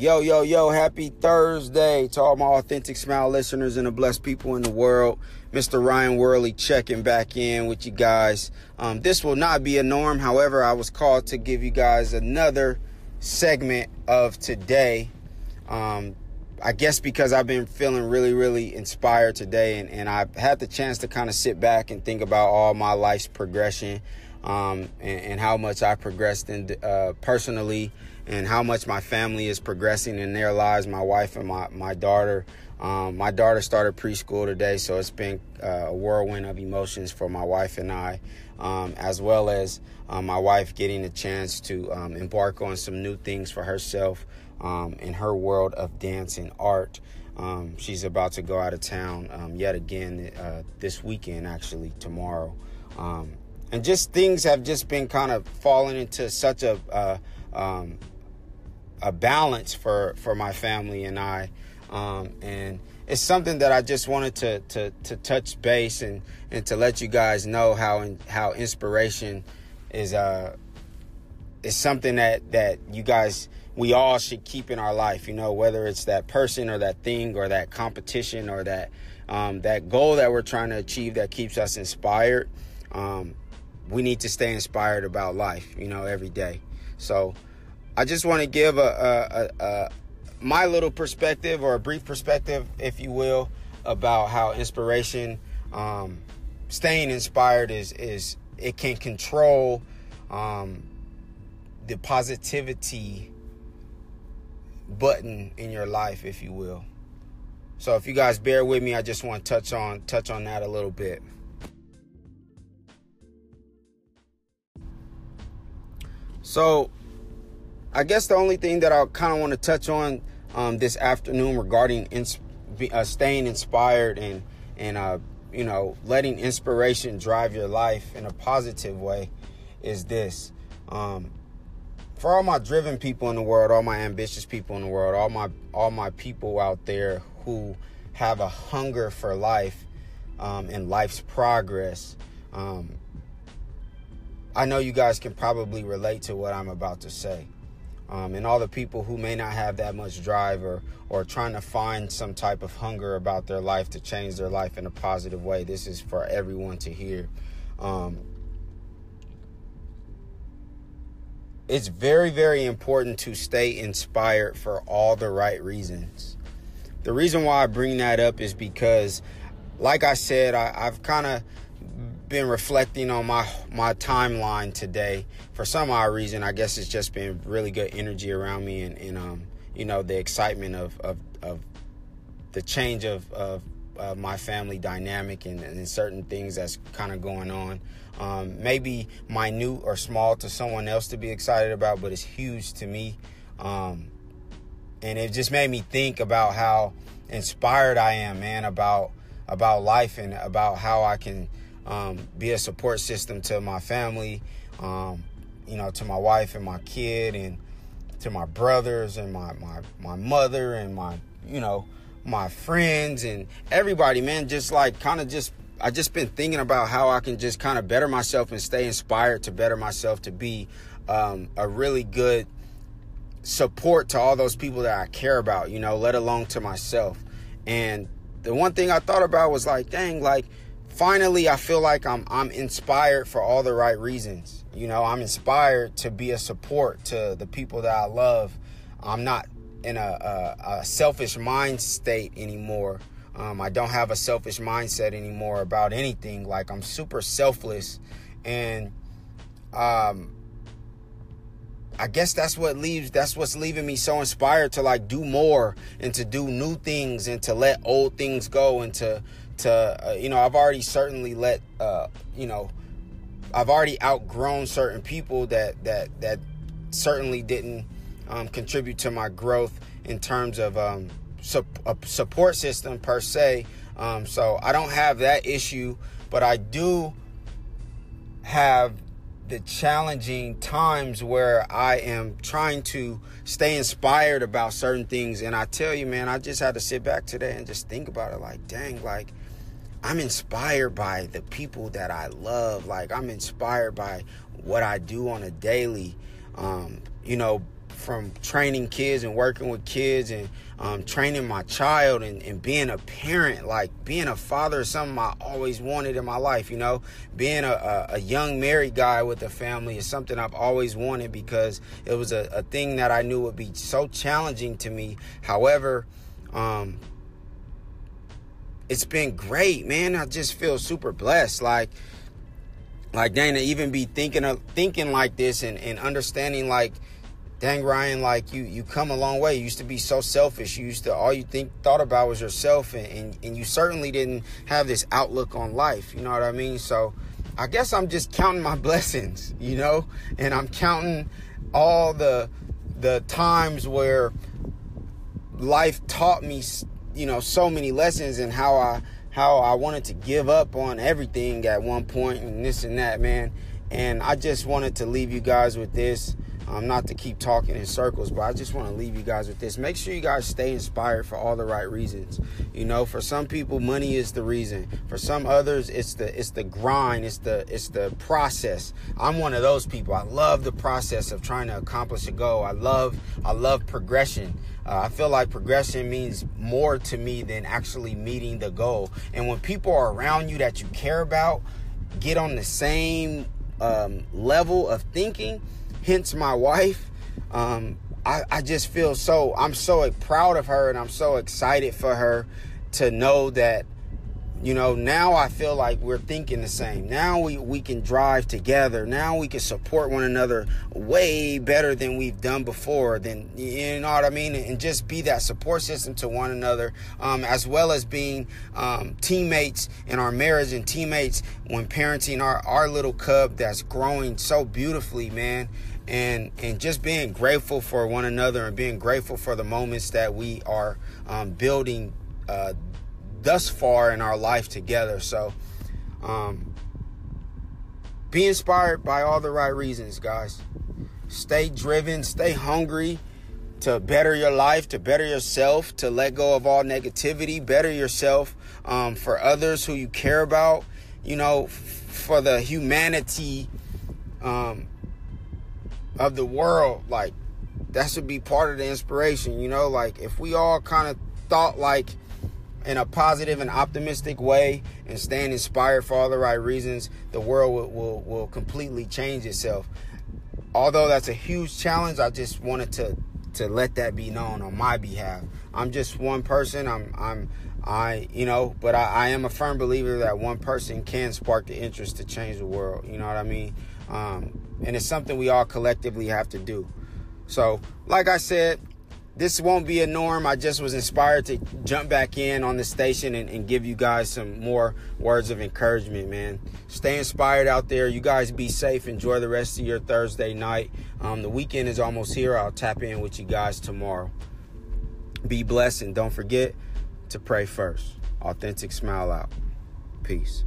Yo, yo, yo, happy Thursday to all my authentic smile listeners and the blessed people in the world. Mr. Ryan Worley checking back in with you guys. Um, this will not be a norm. However, I was called to give you guys another segment of today. Um, I guess because I've been feeling really, really inspired today, and, and I've had the chance to kind of sit back and think about all my life's progression um, and, and, how much I've progressed in, uh, personally and how much my family is progressing in their lives, my wife and my, my daughter. Um, my daughter started preschool today, so it's been uh, a whirlwind of emotions for my wife and I, um, as well as um, my wife getting a chance to um, embark on some new things for herself um, in her world of dance and art. Um, she's about to go out of town yet again uh, this weekend, actually, tomorrow and just things have just been kind of falling into such a uh, um, a balance for for my family and I, um, and it's something that I just wanted to to to touch base and and to let you guys know how in, how inspiration is uh is something that that you guys we all should keep in our life. You know, whether it's that person or that thing or that competition or that um, that goal that we're trying to achieve that keeps us inspired. Um, we need to stay inspired about life, you know, every day. So I just want to give a, a, a, a, my little perspective or a brief perspective, if you will, about how inspiration, um, staying inspired is is it can control um, the positivity button in your life, if you will. So if you guys bear with me, I just want to touch on touch on that a little bit. So, I guess the only thing that I kind of want to touch on um, this afternoon regarding ins- uh, staying inspired and and uh, you know letting inspiration drive your life in a positive way is this. Um, for all my driven people in the world, all my ambitious people in the world, all my all my people out there who have a hunger for life um, and life's progress. Um, I know you guys can probably relate to what I'm about to say. Um, and all the people who may not have that much drive or, or trying to find some type of hunger about their life to change their life in a positive way. This is for everyone to hear. Um, it's very, very important to stay inspired for all the right reasons. The reason why I bring that up is because, like I said, I, I've kind of been reflecting on my my timeline today. For some odd reason, I guess it's just been really good energy around me, and, and um, you know, the excitement of of, of the change of of my family dynamic and, and, certain things that's kind of going on. Um, maybe minute or small to someone else to be excited about, but it's huge to me. Um, and it just made me think about how inspired I am, man, about about life and about how I can um, be a support system to my family, um, you know, to my wife and my kid, and to my brothers and my my my mother and my you know my friends and everybody, man. Just like kind of just I just been thinking about how I can just kind of better myself and stay inspired to better myself to be um, a really good support to all those people that I care about, you know, let alone to myself. And the one thing I thought about was like, dang, like finally I feel like I'm I'm inspired for all the right reasons. You know, I'm inspired to be a support to the people that I love. I'm not in a, a, a selfish mind state anymore. Um, I don't have a selfish mindset anymore about anything. Like I'm super selfless, and um, I guess that's what leaves. That's what's leaving me so inspired to like do more and to do new things and to let old things go and to to uh, you know I've already certainly let uh, you know I've already outgrown certain people that that that certainly didn't um, contribute to my growth in terms of um, su- a support system per se. Um, so I don't have that issue, but I do have the challenging times where I am trying to stay inspired about certain things. And I tell you, man, I just had to sit back today and just think about it like, dang, like I'm inspired by the people that I love. Like I'm inspired by what I do on a daily. Um, you know, from training kids and working with kids and um, training my child and, and being a parent, like being a father is something I always wanted in my life, you know. Being a, a, a young married guy with a family is something I've always wanted because it was a, a thing that I knew would be so challenging to me. However, um, it's been great, man. I just feel super blessed. Like, like dang, to even be thinking of thinking like this and, and understanding like dang Ryan, like you you come a long way. You used to be so selfish. You used to all you think thought about was yourself and, and, and you certainly didn't have this outlook on life. You know what I mean? So I guess I'm just counting my blessings, you know, and I'm counting all the the times where life taught me, you know, so many lessons and how I how I wanted to give up on everything at one point and this and that, man. And I just wanted to leave you guys with this um, not to keep talking in circles, but I just want to leave you guys with this. Make sure you guys stay inspired for all the right reasons. You know, for some people, money is the reason. For some others, it's the it's the grind, it's the it's the process. I'm one of those people. I love the process of trying to accomplish a goal. I love I love progression. Uh, I feel like progression means more to me than actually meeting the goal. And when people are around you that you care about get on the same um, level of thinking hence my wife. Um, I, I just feel so, I'm so proud of her and I'm so excited for her to know that you know now i feel like we're thinking the same. Now we, we can drive together. Now we can support one another way better than we've done before than you know what i mean? And just be that support system to one another um, as well as being um, teammates in our marriage and teammates when parenting our, our little cub that's growing so beautifully man. And and just being grateful for one another and being grateful for the moments that we are um, building uh, thus far in our life together. So, um, be inspired by all the right reasons, guys. Stay driven, stay hungry to better your life, to better yourself, to let go of all negativity, better yourself um, for others who you care about, you know, f- for the humanity um, of the world. Like, that should be part of the inspiration, you know? Like, if we all kind of thought like, in a positive and optimistic way and staying inspired for all the right reasons, the world will, will, will completely change itself. Although that's a huge challenge, I just wanted to to let that be known on my behalf. I'm just one person. I'm I'm I you know, but I, I am a firm believer that one person can spark the interest to change the world. You know what I mean? Um, and it's something we all collectively have to do. So, like I said, this won't be a norm. I just was inspired to jump back in on the station and, and, give you guys some more words of encouragement, man. Stay inspired out there. You guys be safe. Enjoy the rest of your Thursday night. Um, the weekend is almost here. I'll tap in with you guys tomorrow. Be blessed and don't forget to pray first. Authentic smile out. Peace.